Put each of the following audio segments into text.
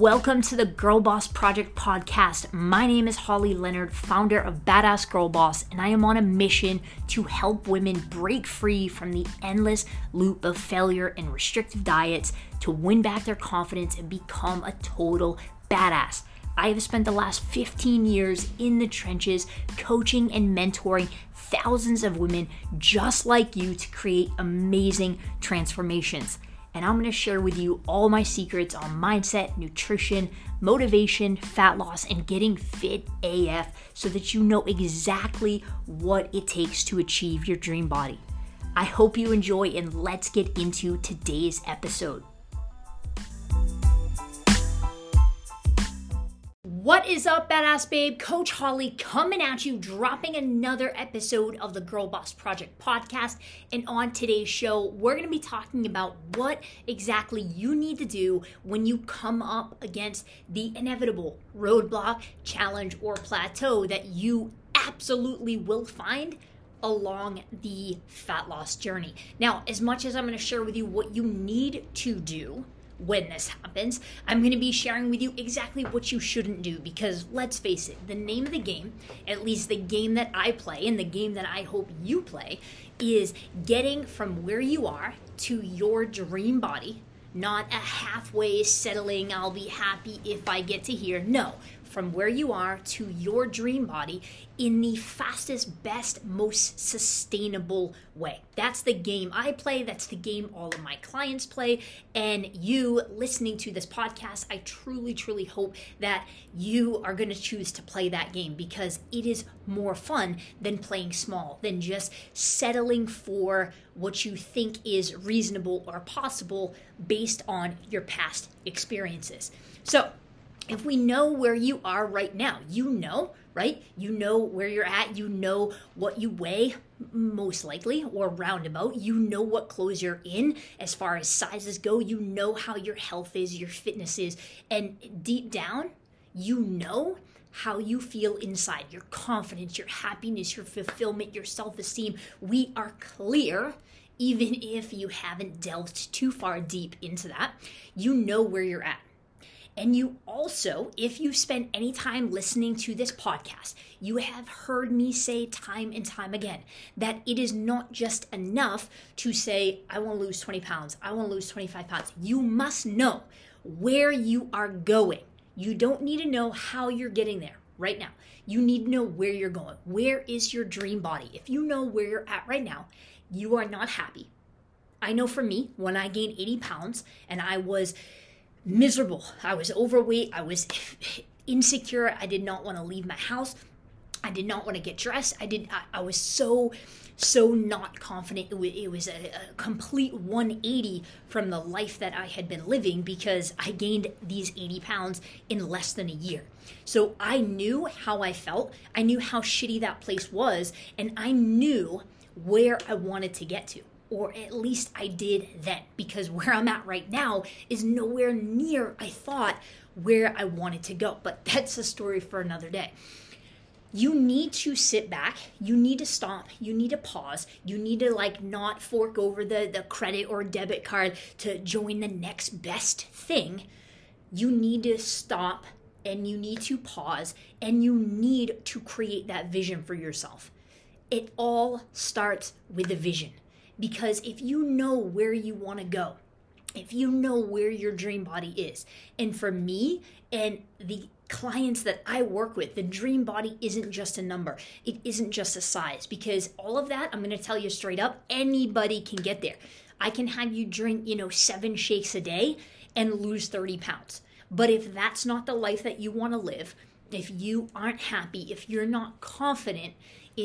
Welcome to the Girl Boss Project podcast. My name is Holly Leonard, founder of Badass Girl Boss, and I am on a mission to help women break free from the endless loop of failure and restrictive diets to win back their confidence and become a total badass. I have spent the last 15 years in the trenches coaching and mentoring thousands of women just like you to create amazing transformations and I'm gonna share with you all my secrets on mindset, nutrition, motivation, fat loss, and getting fit AF so that you know exactly what it takes to achieve your dream body. I hope you enjoy, and let's get into today's episode. What is up, badass babe? Coach Holly coming at you, dropping another episode of the Girl Boss Project podcast. And on today's show, we're going to be talking about what exactly you need to do when you come up against the inevitable roadblock, challenge, or plateau that you absolutely will find along the fat loss journey. Now, as much as I'm going to share with you what you need to do when this happens, I'm going to be sharing with you exactly what you shouldn't do because let's face it, the name of the game, at least the game that I play and the game that I hope you play, is getting from where you are to your dream body. Not a halfway settling, I'll be happy if I get to here. No, from where you are to your dream body in the fastest, best, most sustainable way. That's the game I play. That's the game all of my clients play. And you listening to this podcast, I truly, truly hope that you are going to choose to play that game because it is more fun than playing small, than just settling for what you think is reasonable or possible based on your past experiences. So, if we know where you are right now, you know, right? You know where you're at, you know what you weigh, most likely, or roundabout. You know what clothes you're in as far as sizes go. You know how your health is, your fitness is. And deep down, you know how you feel inside your confidence, your happiness, your fulfillment, your self esteem. We are clear even if you haven't delved too far deep into that, you know where you're at. And you also, if you've spent any time listening to this podcast, you have heard me say time and time again that it is not just enough to say, I want to lose 20 pounds, I want to lose 25 pounds. You must know where you are going. You don't need to know how you're getting there right now. You need to know where you're going. Where is your dream body? If you know where you're at right now, you are not happy. I know for me, when I gained 80 pounds and I was miserable. I was overweight. I was insecure. I did not want to leave my house. I did not want to get dressed. I did. I, I was so, so not confident. It was, it was a, a, complete 180 from the life that I had been living because I gained these 80 pounds in less than a year. So I knew how I felt. I knew how shitty that place was, and I knew where I wanted to get to or at least I did then, because where I'm at right now is nowhere near I thought where I wanted to go. But that's a story for another day. You need to sit back, you need to stop, you need to pause, you need to like not fork over the, the credit or debit card to join the next best thing. You need to stop and you need to pause and you need to create that vision for yourself. It all starts with a vision. Because if you know where you want to go, if you know where your dream body is, and for me and the clients that I work with, the dream body isn't just a number, it isn't just a size, because all of that, I'm going to tell you straight up, anybody can get there. I can have you drink, you know, seven shakes a day and lose 30 pounds. But if that's not the life that you want to live, if you aren't happy, if you're not confident,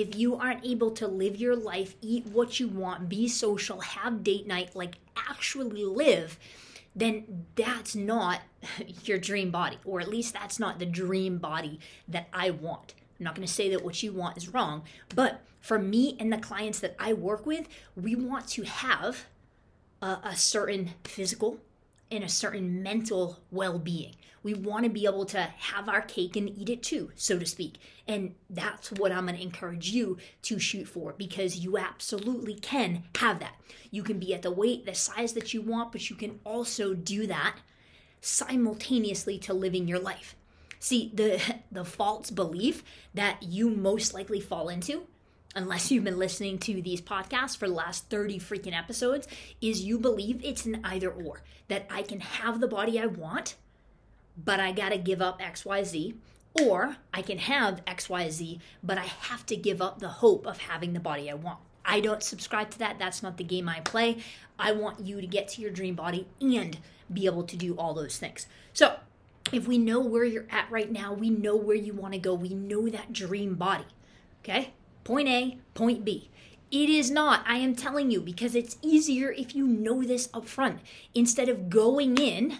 if you aren't able to live your life, eat what you want, be social, have date night, like actually live, then that's not your dream body, or at least that's not the dream body that I want. I'm not going to say that what you want is wrong, but for me and the clients that I work with, we want to have a, a certain physical and a certain mental well being. We want to be able to have our cake and eat it too, so to speak. And that's what I'm going to encourage you to shoot for because you absolutely can have that. You can be at the weight, the size that you want, but you can also do that simultaneously to living your life. See, the the false belief that you most likely fall into unless you've been listening to these podcasts for the last 30 freaking episodes, is you believe it's an either or. That I can have the body I want, but I gotta give up XYZ. Or I can have XYZ, but I have to give up the hope of having the body I want. I don't subscribe to that. That's not the game I play. I want you to get to your dream body and be able to do all those things. So, if we know where you're at right now, we know where you want to go, we know that dream body. Okay? Point A, point B. It is not, I am telling you, because it's easier if you know this up front. Instead of going in,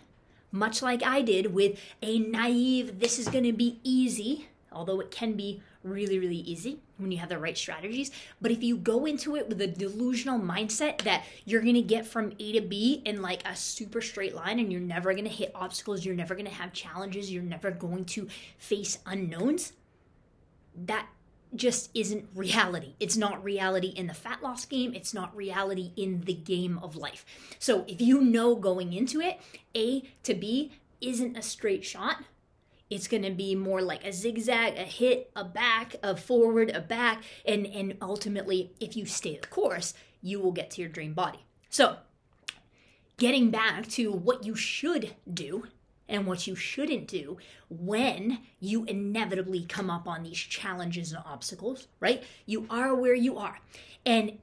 much like I did with a naive, this is going to be easy, although it can be really, really easy when you have the right strategies. But if you go into it with a delusional mindset that you're going to get from A to B in like a super straight line and you're never going to hit obstacles, you're never going to have challenges, you're never going to face unknowns, that just isn't reality. It's not reality in the fat loss game. It's not reality in the game of life. So if you know going into it, A to B isn't a straight shot, it's going to be more like a zigzag, a hit, a back, a forward, a back, and and ultimately if you stay the course, you will get to your dream body. So, getting back to what you should do and what you shouldn't do when you inevitably come up on these challenges and obstacles, right? You are where you are. And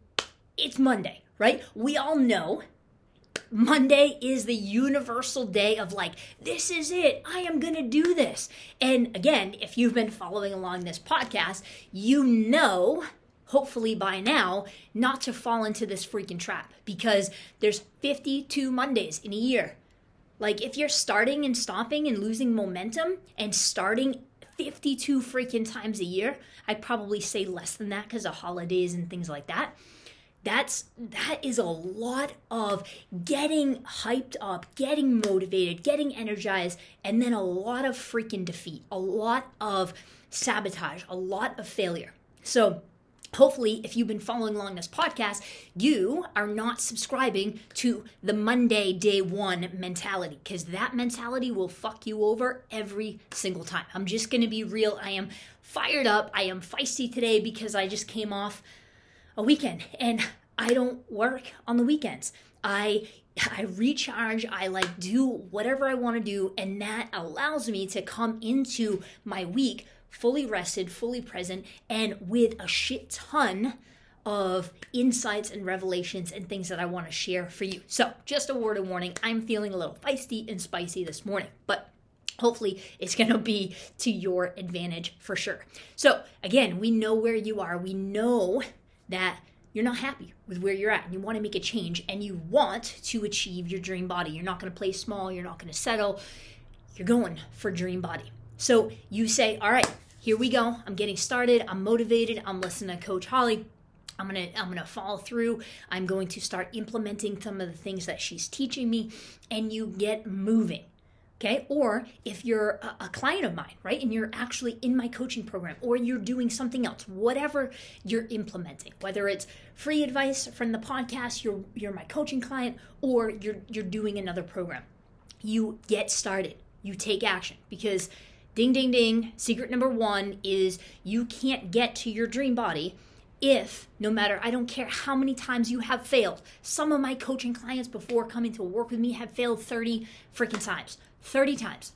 it's Monday, right? We all know Monday is the universal day of like, this is it. I am going to do this. And again, if you've been following along this podcast, you know hopefully by now, not to fall into this freaking trap because there's 52 Mondays in a year. Like if you're starting and stopping and losing momentum and starting 52 freaking times a year, I'd probably say less than that because of holidays and things like that. That's that is a lot of getting hyped up, getting motivated, getting energized, and then a lot of freaking defeat, a lot of sabotage, a lot of failure. So hopefully if you've been following along this podcast you are not subscribing to the monday day one mentality because that mentality will fuck you over every single time. I'm just gonna be real. I am fired up. I am feisty today because i just came off a weekend and i don't work on the weekends. I I recharge, I like do whatever I want to do, and that allows me to come into my week fully rested, fully present, and with a shit ton of insights and revelations and things that I want to share for you. So, just a word of warning I'm feeling a little feisty and spicy this morning, but hopefully it's going to be to your advantage for sure. So, again, we know where you are. We know that you're not happy with where you're at and you want to make a change and you want to achieve your dream body. You're not going to play small, you're not going to settle. You're going for dream body. So you say, all right, here we go. I'm getting started. I'm motivated. I'm listening to Coach Holly. I'm gonna I'm gonna follow through. I'm going to start implementing some of the things that she's teaching me, and you get moving. Okay, or if you're a, a client of mine, right, and you're actually in my coaching program, or you're doing something else, whatever you're implementing, whether it's free advice from the podcast, you're you're my coaching client, or you're you're doing another program, you get started, you take action because Ding, ding, ding. Secret number one is you can't get to your dream body if, no matter, I don't care how many times you have failed. Some of my coaching clients before coming to work with me have failed 30 freaking times. 30 times.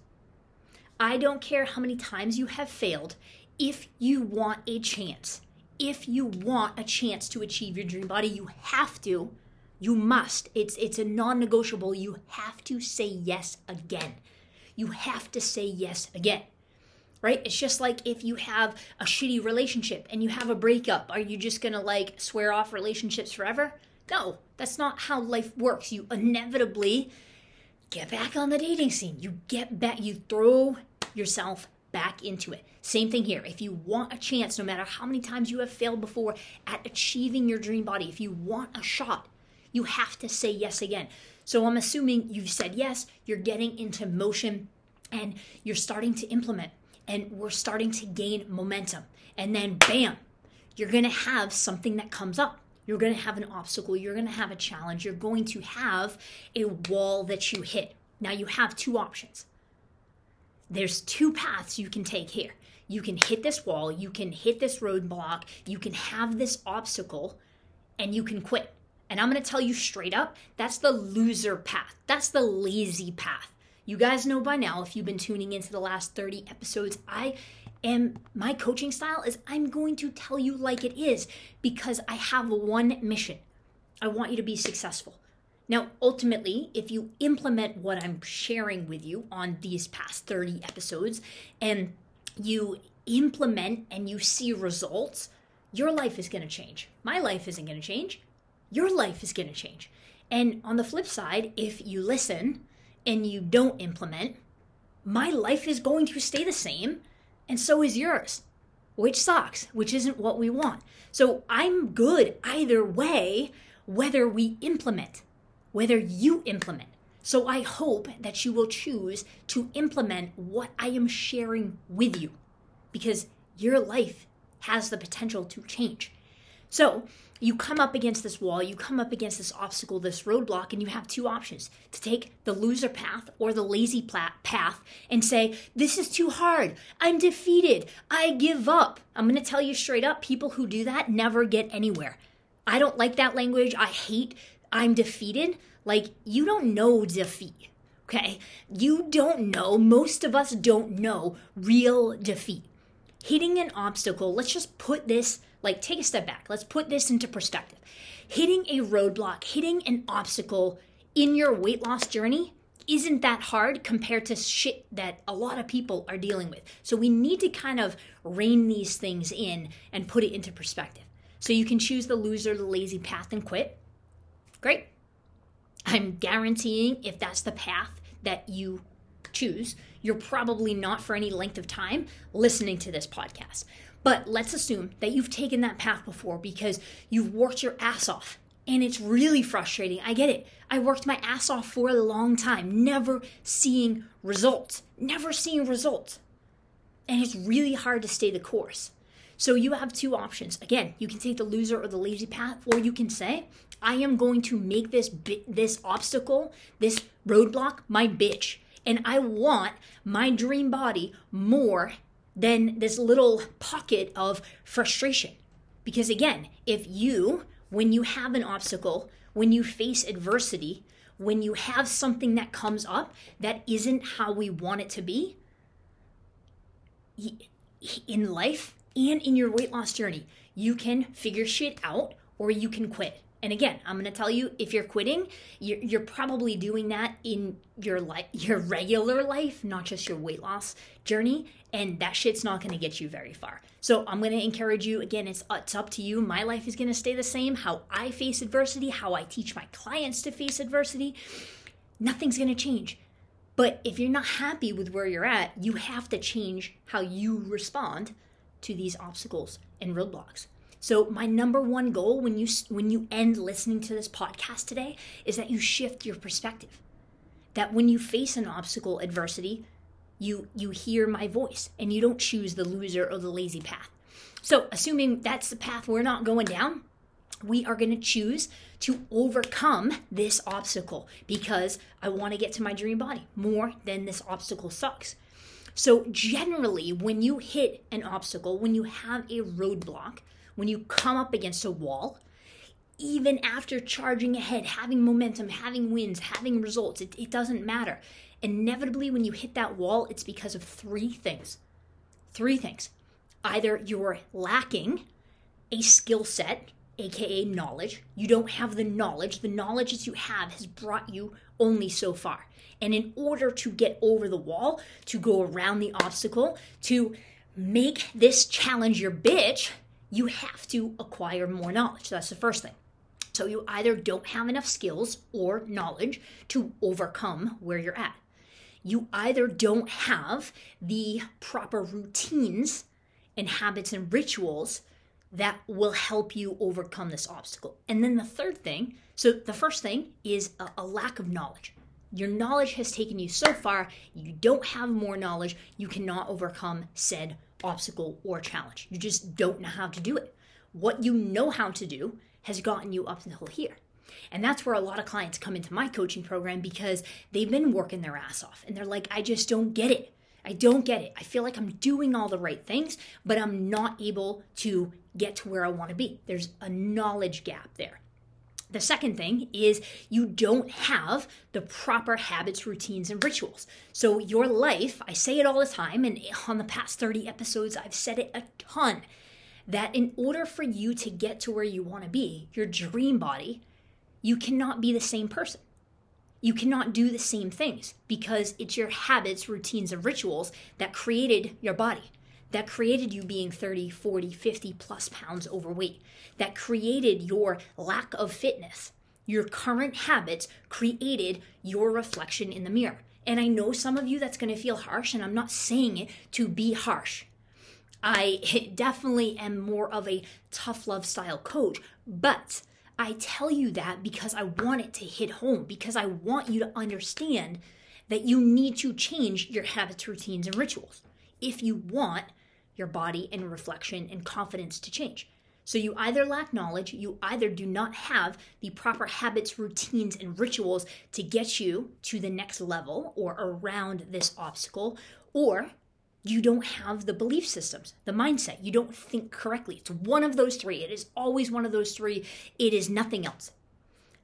I don't care how many times you have failed. If you want a chance, if you want a chance to achieve your dream body, you have to, you must. It's it's a non-negotiable. You have to say yes again you have to say yes again. Right? It's just like if you have a shitty relationship and you have a breakup, are you just gonna like swear off relationships forever? No, that's not how life works. You inevitably get back on the dating scene. You get back, you throw yourself back into it. Same thing here. If you want a chance, no matter how many times you have failed before at achieving your dream body, if you want a shot, you have to say yes again. So I'm assuming you've said yes, you're getting into motion, and you're starting to implement, and we're starting to gain momentum. And then, bam, you're gonna have something that comes up. You're gonna have an obstacle, you're gonna have a challenge, you're going to have a wall that you hit, Now you have two options. There's two paths you can take here. You can hit this wall, you can hit this roadblock, you can have this obstacle, and you can quit. And I'm gonna tell you straight up that's the loser path, that's the lazy path. You guys know by now, if you've been tuning into the last 30 episodes, I am, my coaching style is I'm going to tell you like it is because I have one mission. I want you to be successful. Now, ultimately, if you implement what I'm sharing with you on these past 30 episodes and you implement and you see results, your life is going to change. My life isn't going to change. Your life is going to change. And on the flip side, if you listen and you don't implement, my life is going to stay the same, and so is yours, which sucks, which isn't what we want. So I'm good either way, whether we implement, whether you implement. So I hope that you will choose to implement what I am sharing with you because your life has the potential to change. So, you come up against this wall, you come up against this obstacle, this roadblock, and you have two options to take the loser path or the lazy path and say, This is too hard. I'm defeated. I give up. I'm going to tell you straight up people who do that never get anywhere. I don't like that language. I hate I'm defeated. Like, you don't know defeat, okay? You don't know, most of us don't know real defeat hitting an obstacle, let's just put this, like, take a step back. Let's put this into perspective. Hitting a roadblock, hitting an obstacle in your weight loss journey isn't that hard compared to shit that a lot of people are dealing with. So we need to kind of rein these things in and put it into perspective. So you can choose the loser, the lazy path and quit. Great. I'm guaranteeing if that's the path that you choose, you're probably not for any length of time listening to this podcast. But let's assume that you've taken that path before because you've worked your ass off and it's really frustrating. I get it. I worked my ass off for a long time, never seeing results, never seeing results. And it's really hard to stay the course. So you have two options. Again, you can take the loser or the lazy path, or you can say, I am going to make this this obstacle, this roadblock, my bitch and I want my dream body more than this little pocket of frustration. Because again, if you, when you have an obstacle, when you face adversity, when you have something that comes up that isn't how we want it to be, in life and in your weight loss journey, you can figure shit out or you can quit. And again, I'm going to tell you if you're quitting, you're, you're probably doing that in your life, your regular life, not just your weight loss journey. And that shit's not going to get you very far. So I'm going to encourage you again, it's, it's up to you. My life is going to stay the same. How I face adversity, how I teach my clients to face adversity, nothing's going to change. But if you're not happy with where you're at, you have to change how you respond to these obstacles and roadblocks. So my number one goal when you when you end listening to this podcast today is that you shift your perspective. That when you face an obstacle, adversity, you you hear my voice and you don't choose the loser or the lazy path. So, assuming that's the path we're not going down, we are going to choose to overcome this obstacle because I want to get to my dream body more than this obstacle sucks. So, generally, when you hit an obstacle, when you have a roadblock, when you come up against a wall, even after charging ahead, having momentum, having wins, having results, it, it doesn't matter. Inevitably, when you hit that wall, it's because of three things. Three things. Either you're lacking a skill set, aka knowledge. You don't have the knowledge. The knowledge that you have has brought you only so far. And in order to get over the wall, to go around the obstacle, to make this challenge your bitch, you have to acquire more knowledge. That's the first thing. So you either don't have enough skills or knowledge to overcome where you're at. You either don't have the proper routines and habits and rituals that will help you overcome this obstacle. And then the third thing so the first thing is a, a, lack of knowledge. Your knowledge has taken you so far, you don't have more knowledge, you cannot overcome said obstacle or challenge. You just don't know how to do it. What you know how to do has gotten you up until here. And that's where a lot of clients come into my coaching program because they've been working their ass off and they're like, I just don't get it. I don't get it. I feel like I'm doing all the right things, but I'm not able to get to where I want to be. There's a knowledge gap there. The second thing is you don't have the proper habits, routines, and rituals. So, your life, I say it all the time, and on the past 30 episodes, I've said it a ton that in order for you to get to where you want to be, your dream body, you cannot be the same person. You cannot do the same things because it's your habits, routines, and rituals that created your body, that created you being 30, 40, 50 plus pounds overweight, that created your lack of fitness. Your current habits created your reflection in the mirror. And I know some of you that's going to feel harsh, and I'm not saying it to be harsh. I definitely am more of a tough love style coach, but I tell you that because I want it to hit home, because I want you to understand that you need to change your habits, routines, and rituals if you want your body and reflection and confidence to change. So you either lack knowledge, you either do not have the proper habits, routines, and rituals to get you to the next level or around this obstacle, or you don't have the belief systems, the mindset. You don't think correctly. It's one of those three. It is always one of those three. It is nothing else.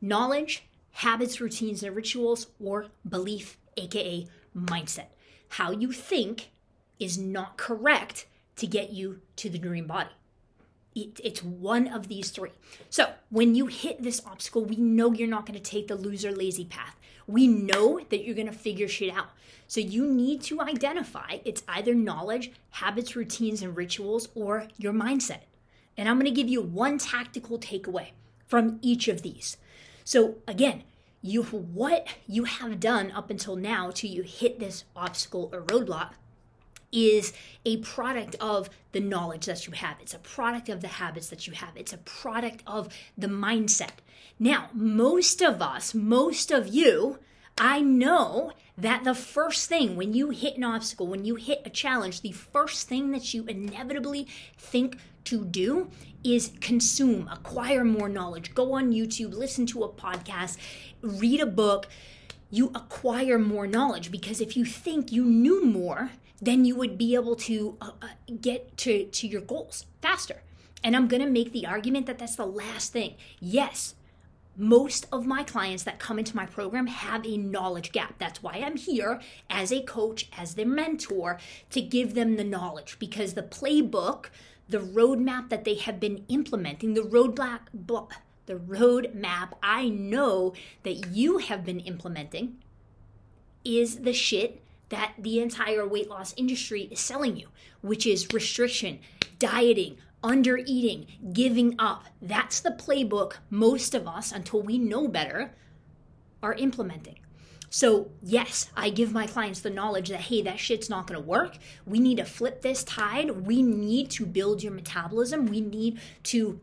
Knowledge, habits, routines, and rituals, or belief, aka mindset. How you think is not correct to get you to the dream body. It, it's one of these three. So, when you hit this obstacle, we know you're not going to take the loser lazy path. We know that you're going to figure shit out. So you need to identify it's either knowledge, habits, routines, and rituals, or your mindset. And I'm going to give you one tactical takeaway from each of these. So again, you what you have done up until now to you hit this obstacle or roadblock is a product of the knowledge that you have. It's a product of the habits that you have. It's a product of the mindset. Now, most of us, most of you, I know that the first thing when you hit an obstacle, when you hit a challenge, the first thing that you inevitably think to do is consume, acquire more knowledge, go on YouTube, listen to a podcast, read a book. You acquire more knowledge because if you think you knew more, then you would be able to uh, uh, get to, to your goals faster. And I'm going to make the argument that that's the last thing. Yes, most of my clients that come into my program have a knowledge gap. That's why I'm here as a coach, as their mentor, to give them the knowledge because the playbook, the roadmap that they have been implementing, the roadblock, the roadmap I know that you have been implementing is the shit that the entire weight loss industry is selling you, which is restriction, dieting, under eating, giving up. That's the playbook most of us, until we know better, are implementing. So, yes, I give my clients the knowledge that, hey, that shit's not gonna work. We need to flip this tide. We need to build your metabolism. We need to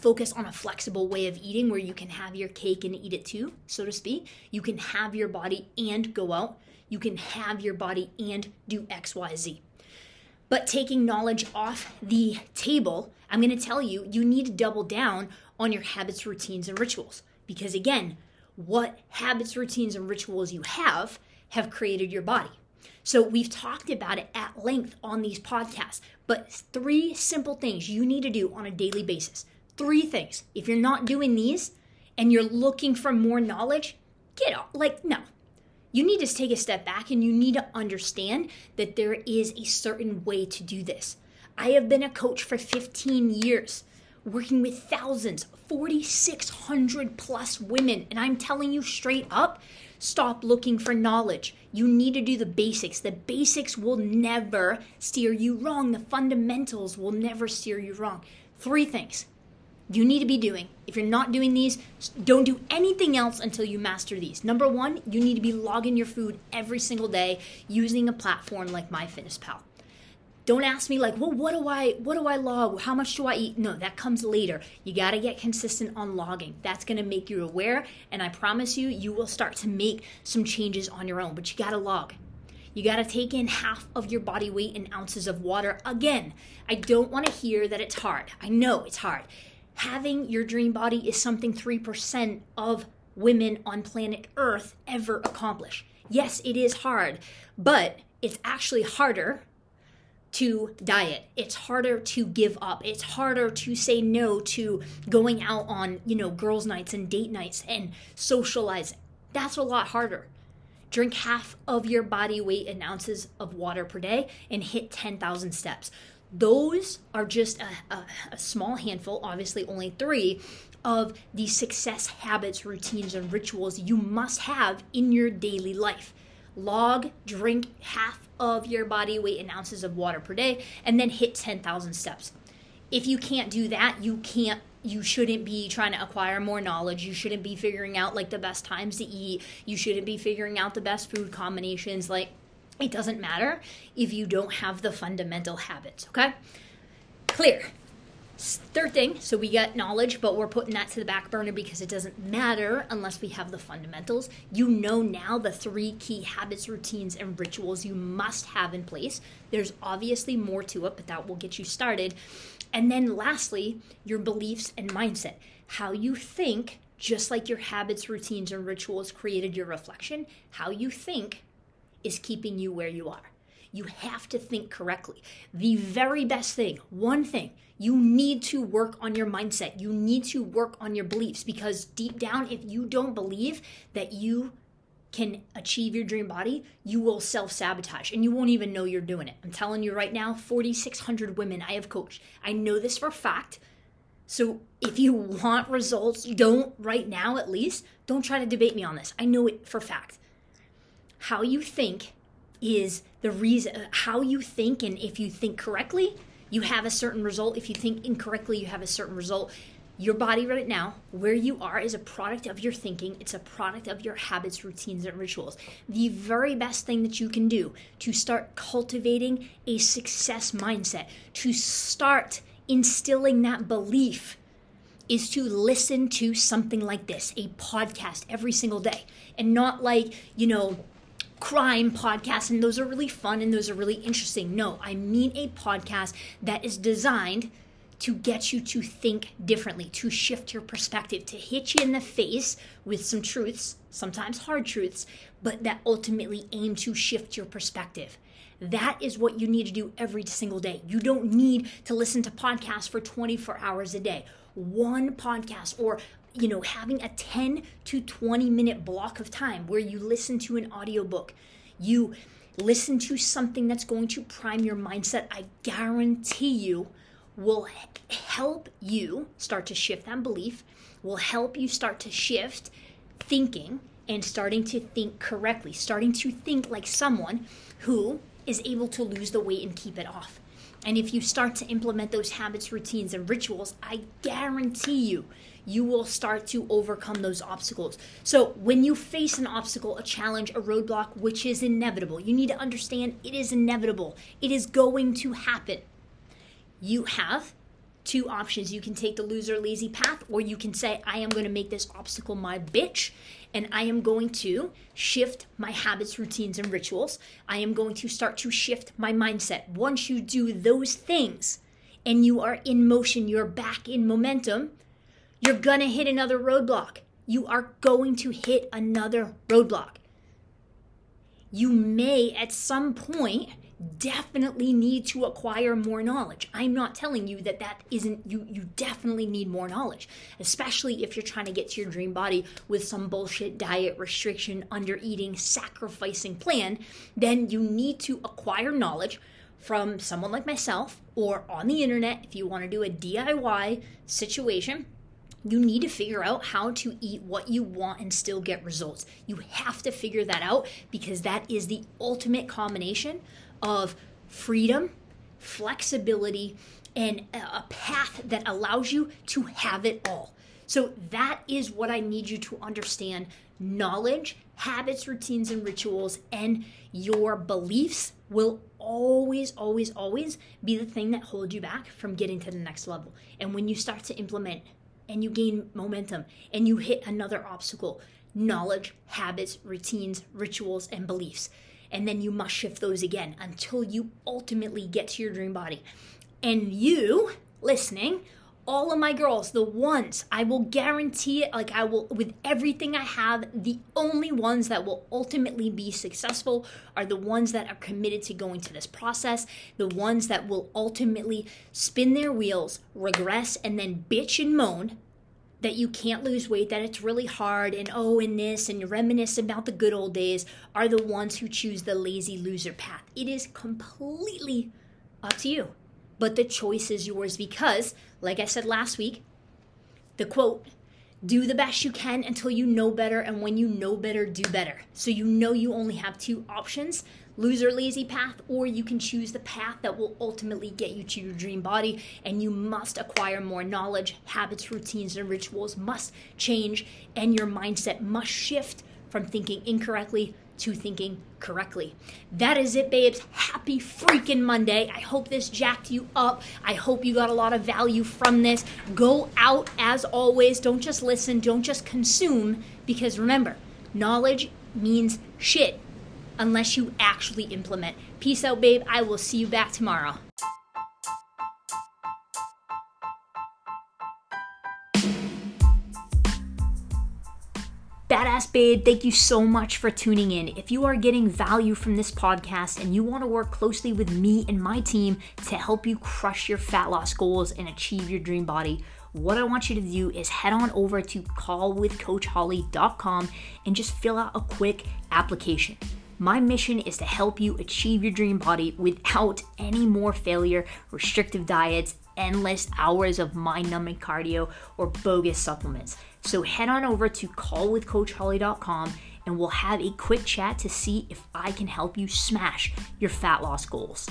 focus on a flexible way of eating where you can have your cake and eat it too, so to speak. You can have your body and go out. You can have your body and do XYZ. But taking knowledge off the table, I'm going to tell you, you need to double down on your habits, routines, and rituals. Because again, what habits, routines, and rituals you have have created your body. So we've talked about it at length on these podcasts, but three simple things you need to do on a daily basis. Three things. If you're not doing these and you're looking for more knowledge, get off. Like, no, you need to take a step back and you need to understand that there is a certain way to do this. I have been a coach for 15 years, working with thousands, 4,600 plus women, and I'm telling you straight up stop looking for knowledge. You need to do the basics. The basics will never steer you wrong, the fundamentals will never steer you wrong. Three things you need to be doing. If you're not doing these, don't do anything else until you master these. Number one, you need to be logging your food every single day using a platform like MyFitnessPal. Don't ask me like, well, what do I what do I log? How much do I eat? No, that comes later. You got to get consistent on logging. That's to make you aware, and I promise you, you will start to make some changes on your own. But you got to log. You got to take in half of your body weight in ounces of water. Again, I don't want to hear that it's hard. I know it's hard having your dream body is something 3% of women on planet Earth ever accomplish. Yes, it is hard, but it's actually harder to diet. It's harder to give up. It's harder to say no to going out on, you know, girls' nights and date nights and socializing. That's a lot harder. Drink half of your body weight in ounces of water per day and hit 10,000 steps. Those are just a, a, a small handful, obviously only three, of the success habits, routines, and rituals you must have in your daily life. Log, drink half of your body weight in ounces of water per day, and then hit 10,000 steps. If you can't do that, you can't you shouldn't be trying to acquire more knowledge. You shouldn't be figuring out like the best times to eat. You shouldn't be figuring out the best food combinations. Like it doesn't matter if you don't have the fundamental habits, okay? Clear. Third thing, so we got knowledge, but we're putting that to the back burner because it doesn't matter unless we have the fundamentals. You know now the three key habits, routines, and rituals you must have in place. There's obviously more to it, but that will get you started. And then lastly, your beliefs and mindset. How you think, just like your habits, routines, and rituals created your reflection, how you think is keeping you where you are. You have to think correctly. The very best thing, one thing, you need to work on your mindset. You need to work on your beliefs because deep down, if you don't believe that you can achieve your dream body, you will self sabotage and you won't even know you're doing it. I'm telling you right now, 4,600 women I have coached. I know this for a fact. So if you want results, don't right now at least, don't try to debate me on this. I know it for fact. How you think is the reason, uh, how you think, and if you think correctly, you have a certain result. If you think incorrectly, you have a certain result. Your body right now, where you are, is a product of your thinking. It's a product of your habits, routines, and rituals. The very best thing that you can do to start cultivating a success mindset, to start instilling that belief, is to listen to something like this a podcast every single day. And not like, you know, crime podcasts, and those are really fun and those are really interesting. No, I mean a podcast that is designed to get you to think differently, to shift your perspective, to hit you in the face with some truths, sometimes hard truths, but that ultimately aim to shift your perspective. That is what you need to do every single day. You don't need to listen to podcasts for 24 hours a day. One podcast or you know, having a 10 to 20 minute block of time where you listen to an audiobook, you listen to something that's going to prime your mindset, I guarantee you will help you start to shift that belief, will help you start to shift thinking and starting to think correctly, starting to think like someone who is able to lose the weight and keep it off. And if you start to implement those habits, routines, and rituals, I guarantee you, you will start to overcome those obstacles. So, when you face an obstacle, a challenge, a roadblock, which is inevitable, you need to understand it is inevitable. It is going to happen you have two options. You can take the loser lazy path, or you can say, I am going to make this obstacle my bitch, and I am going to shift my habits, routines, and rituals. I am going to start to shift my mindset. Once you do those things and you are in motion, you're back in momentum, you're going to hit another roadblock. You are going to hit another roadblock. You may at some point definitely need to acquire more knowledge. I'm not telling you that that isn't you you definitely need more knowledge, especially if you're trying to get to your dream body with some bullshit diet restriction, under eating, sacrificing plan, then you need to acquire knowledge from someone like myself or on the internet if you want to do a DIY situation you need to figure out how to eat what you want and still get results. You have to figure that out because that is the ultimate combination of freedom, flexibility, and a path that allows you to have it all. So, that is what I need you to understand knowledge, habits, routines, and rituals, and your beliefs will always, always, always be the thing that holds you back from getting to the next level. And when you start to implement and you gain momentum and you hit another obstacle, knowledge, habits, routines, rituals, and beliefs and then you must shift those again until you ultimately get to your dream body. And you, listening, all of my girls, the ones I will guarantee it, like I will, with everything I have, the only ones that will ultimately be successful are the ones that are committed to going to this process, the ones that will ultimately spin their wheels, regress, and then bitch and moan that you can't lose weight, that it's really hard, and oh, and this, and reminisce about the good old days are the ones who choose the lazy loser path. It is completely up to you. But the choice is yours because like I said last week, the quote, do the best you can until you know better, and when you know better, do better. So you know you only have two options loser lazy path, or you can choose the path that will ultimately get you to your dream body. And you must acquire more knowledge, habits, routines, and rituals must change, and your mindset must shift from thinking incorrectly to thinking correctly. That is it, babes. Happy freaking Monday. I hope this jacked you up. I hope you got a lot of value from this. Go out as always. Don't just listen, don't just consume, because remember, knowledge means shit unless you actually implement. Peace out, babe. I will see you back tomorrow. Badass Babe, thank you so much for tuning in. If you are getting value from this podcast and you want to work closely with me and my team to help you crush your fat loss goals and achieve your dream body, what I want you to do is head on over to callwithcoachholly.com and just fill out a quick application. My mission is to help you achieve your dream body without any more failure, restrictive diets, endless hours of mind numbing cardio, or bogus supplements. So head on over to callwithcoachholly.com and we'll have a quick chat to see if I can help you smash your fat loss goals.